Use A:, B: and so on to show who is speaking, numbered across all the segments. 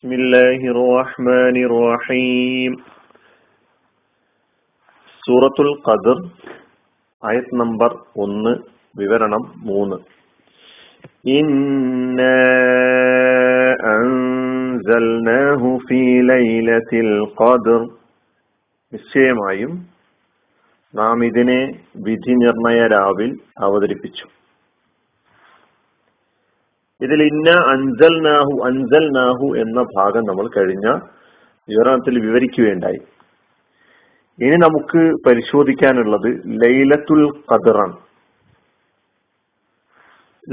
A: بسم الله الرحمن الرحيم സൂറത്തുൽ ഖദർ ആയത് നമ്പർ ഒന്ന് വിവരണം മൂന്ന് ഇന്ന അൻസൽനാഹു ഫീ ലൈലത്തിൽ ഖദർ നിശ്ചയമായും നാം ഇതിനെ വിധി നിർണയ രാവിൽ അവതരിപ്പിച്ചു ഇതിൽ ഇന്ന അൻസൽ നാഹു അൻസൽ നാഹു എന്ന ഭാഗം നമ്മൾ കഴിഞ്ഞ വിവരണത്തിൽ വിവരിക്കുകയുണ്ടായി. ഇനി നമുക്ക് പരിശോധിക്കാനുള്ളത് ലൈലത്തുൽ ഖദറാണ്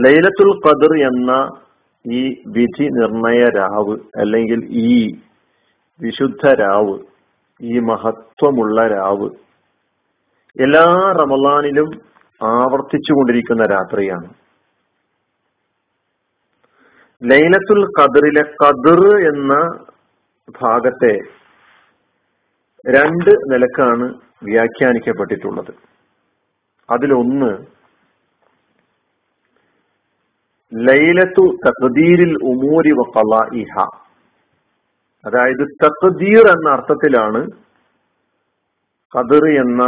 A: ലൈലത്തുൽ ഖദർ എന്ന ഈ വിധി നിർണയ രാവ് അല്ലെങ്കിൽ ഈ വിശുദ്ധ രാവ് ഈ മഹത്വമുള്ള രാവ് എല്ലാ റമലാനിലും ആവർത്തിച്ചു കൊണ്ടിരിക്കുന്ന രാത്രിയാണ്. ലൈലത്തുൽ ഖദറിലെ ഖദർ എന്ന ഭാഗത്തെ രണ്ട് നിലക്കാണ് വ്യാഖ്യാനിക്കപ്പെട്ടിട്ടുള്ളത്. അതിലൊന്ന് ലൈലത്തു തഖദീരിൽ ഉമൂരി വഖലാഇഹ അതായത് തഖദീർ എന്ന അർത്ഥത്തിലാണ് ഖദർ എന്ന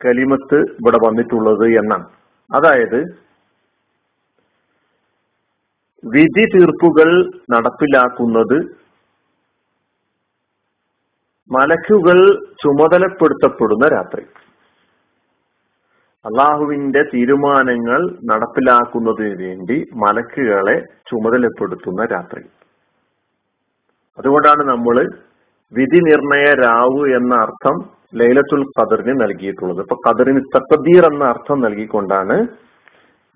A: കലിമത്ത് ഇവിടെ വന്നിട്ടുള്ളത് എന്നാണ്. അതായത് വിധി തീർപ്പുകൾ നടപ്പിലാക്കുന്നത് മലക്കുകൾ ചുമതലപ്പെടുത്തപ്പെടുന്ന രാത്രി. അള്ളാഹുവിന്റെ തീരുമാനങ്ങൾ നടപ്പിലാക്കുന്നതിന് വേണ്ടി മലക്കുകളെ ചുമതലപ്പെടുത്തുന്ന രാത്രി. അതുകൊണ്ടാണ് നമ്മൾ വിധി നിർണയ രാവ് എന്ന അർത്ഥം ലൈലത്തുൽ ഖദറിന് നൽകിയിട്ടുള്ളത്. ഇപ്പൊ ഖദറിന് തക്കദീർ എന്ന അർത്ഥം നൽകിക്കൊണ്ടാണ്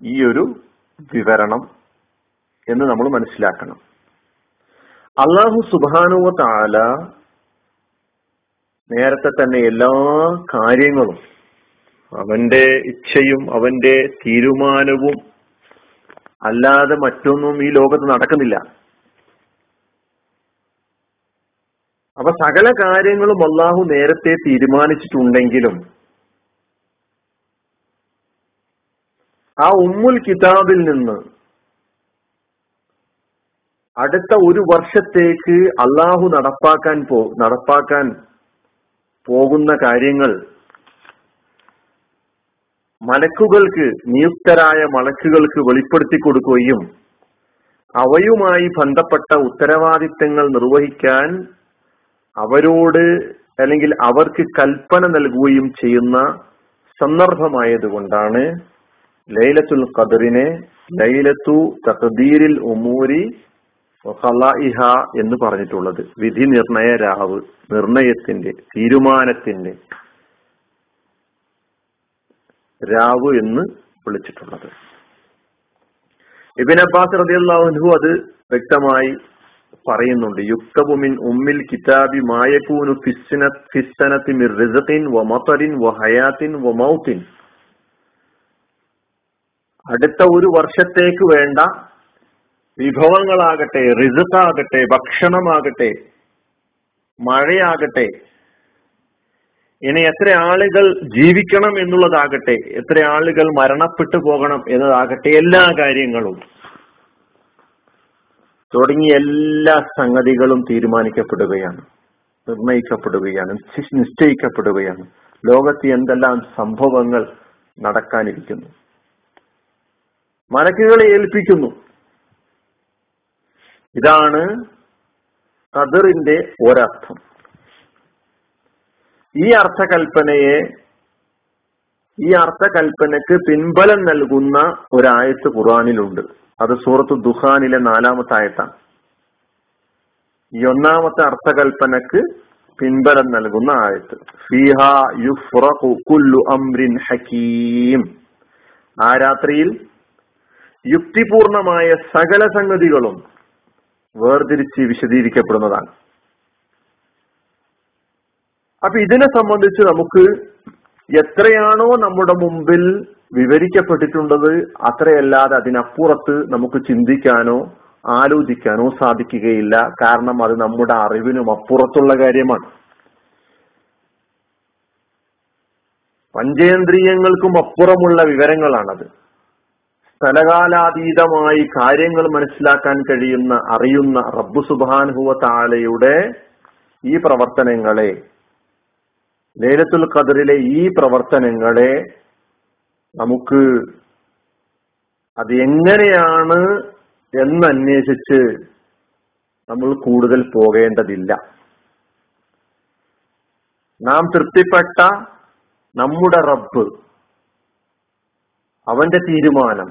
A: ഈ ഒരു വിവരണം എന്ന് നമ്മൾ മനസ്സിലാക്കണം. അള്ളാഹു സുബാനുവ താല നേരത്തെ തന്നെ എല്ലാ കാര്യങ്ങളും അവന്റെ ഇച്ഛയും അവന്റെ തീരുമാനവും അല്ലാതെ മറ്റൊന്നും ഈ ലോകത്ത് നടക്കുന്നില്ല. അപ്പൊ സകല കാര്യങ്ങളും അള്ളാഹു നേരത്തെ തീരുമാനിച്ചിട്ടുണ്ടെങ്കിലും ആ ഉമ്മുൽ കിതാബിൽ നിന്ന് അടുത്ത ഒരു വർഷത്തേക്ക് അള്ളാഹു നടപ്പാക്കാൻ പോ നടപ്പാക്കാൻ പോകുന്ന കാര്യങ്ങൾ. മലക്കുകൾക്ക് നിയുക്തരായ മലക്കുകൾക്ക് വെളിപ്പെടുത്തി കൊടുക്കുകയും അവയുമായി ബന്ധപ്പെട്ട ഉത്തരവാദിത്തങ്ങൾ നിർവഹിക്കാൻ അവരോട് അല്ലെങ്കിൽ അവർക്ക് കൽപ്പന നൽകുകയും ചെയ്യുന്ന സന്ദർഭമായതുകൊണ്ടാണ് ലൈലത്തുൽ ഖദറിനെ ലൈലത്തു തഖദീരിൽ ഉമൂരി ഖലാഇഹ എന്ന് പറഞ്ഞിട്ടുള്ളത് വിധി നിർണയ രാവ് നിർണയത്തിന്റെ തീരുമാനത്തിന്റെ രാവ് എന്ന് വിളിച്ചിട്ടുള്ളത്. ഇബിൻ അബ്ബാസ് റളിയല്ലാഹു അത് വ്യക്തമായി പറയുന്നുണ്ട്. യുക്തബുമിൻ ഉമ്മിൽ കിതാബി മായക്കൂനു ഫിസ്സനത്തി മിർ വ മൗത്തിൻ. അടുത്ത ഒരു വർഷത്തേക്ക് വേണ്ട വിഭവങ്ങളാകട്ടെ റിസത്താകട്ടെ ഭക്ഷണമാകട്ടെ മഴയാകട്ടെ ഇനി എത്ര ആളുകൾ ജീവിക്കണം എന്നുള്ളതാകട്ടെ എത്ര ആളുകൾ മരണപ്പെട്ടു പോകണം എന്നതാകട്ടെ എല്ലാ കാര്യങ്ങളും. തുടങ്ങിയ എല്ലാ സംഗതികളും തീരുമാനിക്കപ്പെടുകയാണ് നിർണയിക്കപ്പെടുകയാണ് നിശ്ചയിക്കപ്പെടുകയാണ്. ലോകത്ത് എന്തെല്ലാം സംഭവങ്ങൾ നടക്കാനിരിക്കുന്നു. മലക്കുകളെ ഏൽപ്പിക്കുന്നു. ഇതാണ് കതിറിന്റെ ഒരർത്ഥം. ഈ അർത്ഥകൽപ്പനയെ ഈ അർത്ഥകൽപ്പനക്ക് പിൻബലം നൽകുന്ന ഒരായത്ത് ഖുറാനിലുണ്ട് അത് സൂറത്ത് ദുഹാനിലെ നാലാമത്തെ ആയത്താണ്. ഈ ഒന്നാമത്തെ അർത്ഥകൽപ്പനക്ക് പിൻബലം നൽകുന്ന ആയത്ത്. കുല്ലു അംരിൻ ഹക്കീം ആ രാത്രിയിൽ യുക്തിപൂർണമായ സകല സംഗതികളും വേർതിരിച്ച് വിശദീകരിക്കപ്പെടുന്നതാണ്. അപ്പൊ ഇതിനെ സംബന്ധിച്ച് നമുക്ക് എത്രയാണോ നമ്മുടെ മുമ്പിൽ വിവരിക്കപ്പെട്ടിട്ടുള്ളത് അത്രയല്ലാതെ അതിനപ്പുറത്ത് നമുക്ക് ചിന്തിക്കാനോ ആലോചിക്കാനോ സാധിക്കുകയില്ല. കാരണം അത് നമ്മുടെ അറിവിനും അപ്പുറത്തുള്ള കാര്യമാണ്. പഞ്ചേന്ദ്രിയങ്ങൾക്കും അപ്പുറമുള്ള വിവരങ്ങളാണത്. സ്ഥലകാലാതീതമായി കാര്യങ്ങൾ മനസ്സിലാക്കാൻ കഴിയുന്ന അറിയുന്ന റബ്ബു സുബാൻഹുവ താലയുടെ ഈ പ്രവർത്തനങ്ങളെ ലേലത്തുൽ ഖദറിലെ ഈ പ്രവർത്തനങ്ങളെ നമുക്ക് അത് എങ്ങനെയാണ് എന്നന്വേഷിച്ച് നമ്മൾ കൂടുതൽ പോകേണ്ടതില്ല. നാം തൃപ്തിപ്പെട്ട നമ്മുടെ റബ്ബ് അവന്റെ തീരുമാനം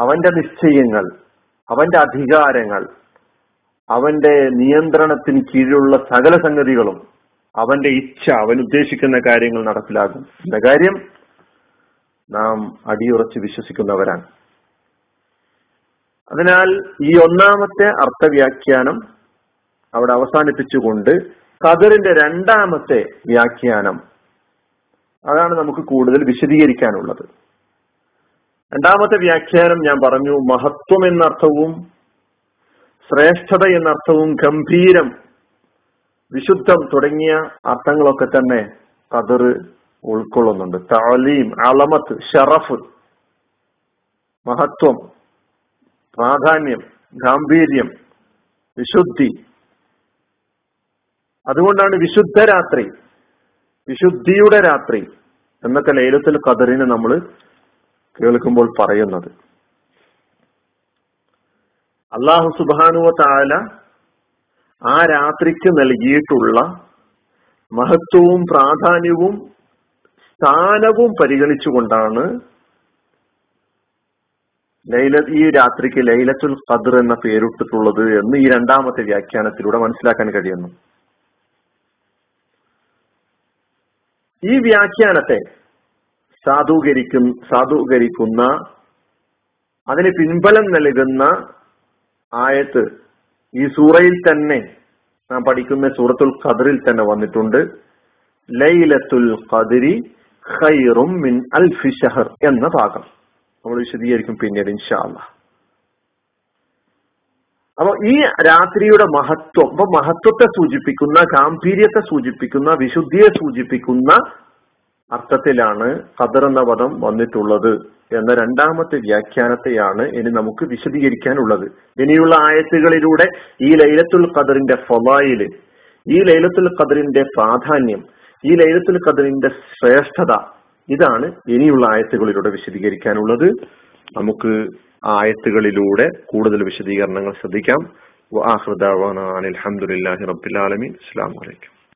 A: അവന്റെ നിശ്ചയങ്ങൾ അവന്റെ അധികാരങ്ങൾ അവന്റെ നിയന്ത്രണത്തിന് കീഴിലുള്ള സകല സംഗതികളും അവന്റെ ഇച്ഛ അവൻ ഉദ്ദേശിക്കുന്ന കാര്യങ്ങൾ നടപ്പിലാകും എന്ന കാര്യം നാം അടിയുറച്ച് വിശ്വസിക്കുന്നവരാണ്. അതിനാൽ ഈ ഒന്നാമത്തെ അർത്ഥവ്യാഖ്യാനം അവിടെ അവസാനിപ്പിച്ചുകൊണ്ട് കതിറിന്റെ രണ്ടാമത്തെ വ്യാഖ്യാനം അതാണ് നമുക്ക് കൂടുതൽ വിശദീകരിക്കാനുള്ളത്. രണ്ടാമത്തെ വ്യാഖ്യാനം ഞാൻ പറഞ്ഞു മഹത്വം എന്നർത്ഥവും ശ്രേഷ്ഠത എന്നർത്ഥവും ഗംഭീരം വിശുദ്ധം തുടങ്ങിയ അർത്ഥങ്ങളൊക്കെ തന്നെ കതിർ ഉൾക്കൊള്ളുന്നുണ്ട്. താലീം അളമത്ത് ഷറഫ് മഹത്വം പ്രാധാന്യം ഗാംഭീര്യം വിശുദ്ധി. അതുകൊണ്ടാണ് വിശുദ്ധ രാത്രി വിശുദ്ധിയുടെ രാത്രി എന്നൊക്കെ ലൈലത്തിൽ കതിറിനെ നമ്മൾ കേൾക്കുമ്പോൾ പറയുന്നത്. അള്ളാഹു സുബാനുവ താല ആ രാത്രിക്ക് നൽകിയിട്ടുള്ള മഹത്വവും പ്രാധാന്യവും സ്ഥാനവും പരിഗണിച്ചുകൊണ്ടാണ് ലൈല ഈ രാത്രിക്ക് ലൈലത്തുൽ ഖദർ എന്ന പേരിട്ടിട്ടുള്ളത് എന്ന് ഈ രണ്ടാമത്തെ വ്യാഖ്യാനത്തിലൂടെ മനസ്സിലാക്കാൻ കഴിയുന്നു. ഈ വ്യാഖ്യാനത്തെ സാധൂകരിക്കുന്ന സാധൂകരിക്കുന്ന അതിന് പിൻബലം നൽകുന്ന ആയത്ത് ഈ സൂറയിൽ തന്നെ നാം പഠിക്കുന്ന സൂറത്തുൽ ഖദറിൽ തന്നെ വന്നിട്ടുണ്ട്. ലൈലത്തുൽ ഖദരി ഖൈറും മിൻ അൽഫി ഷഹർ എന്ന ഭാഗം. നമ്മൾ വിശദീകരിക്കും പിന്നീട് ഇൻഷാല്ല അപ്പൊ ഈ രാത്രിയുടെ മഹത്വം അപ്പൊ മഹത്വത്തെ സൂചിപ്പിക്കുന്ന ഗാംഭീര്യത്തെ സൂചിപ്പിക്കുന്ന വിശുദ്ധിയെ സൂചിപ്പിക്കുന്ന അർത്ഥത്തിലാണ് ഖദർ എന്ന പദം വന്നിട്ടുള്ളത് എന്ന രണ്ടാമത്തെ വ്യാഖ്യാനത്തെയാണ് ഇനി നമുക്ക് വിശദീകരിക്കാനുള്ളത്. ഇനിയുള്ള ആയത്തുകളിലൂടെ ഈ ലൈലത്തുൽ ഖദറിന്റെ ഫലായിൽ ഈ ലൈലത്തുൽ ഖദറിന്റെ പ്രാധാന്യം ഈ ലൈലത്തുൽ ഖദറിന്റെ ശ്രേഷ്ഠത ഇതാണ് ഇനിയുള്ള ആയത്തുകളിലൂടെ വിശദീകരിക്കാനുള്ളത്. നമുക്ക് ആയത്തുകളിലൂടെ കൂടുതൽ വിശദീകരണങ്ങൾ ശ്രദ്ധിക്കാം. അലഹമുല്ലാഹി റബ്ബിൽ ആലമീൻ. അസ്സാം വലൈക്കും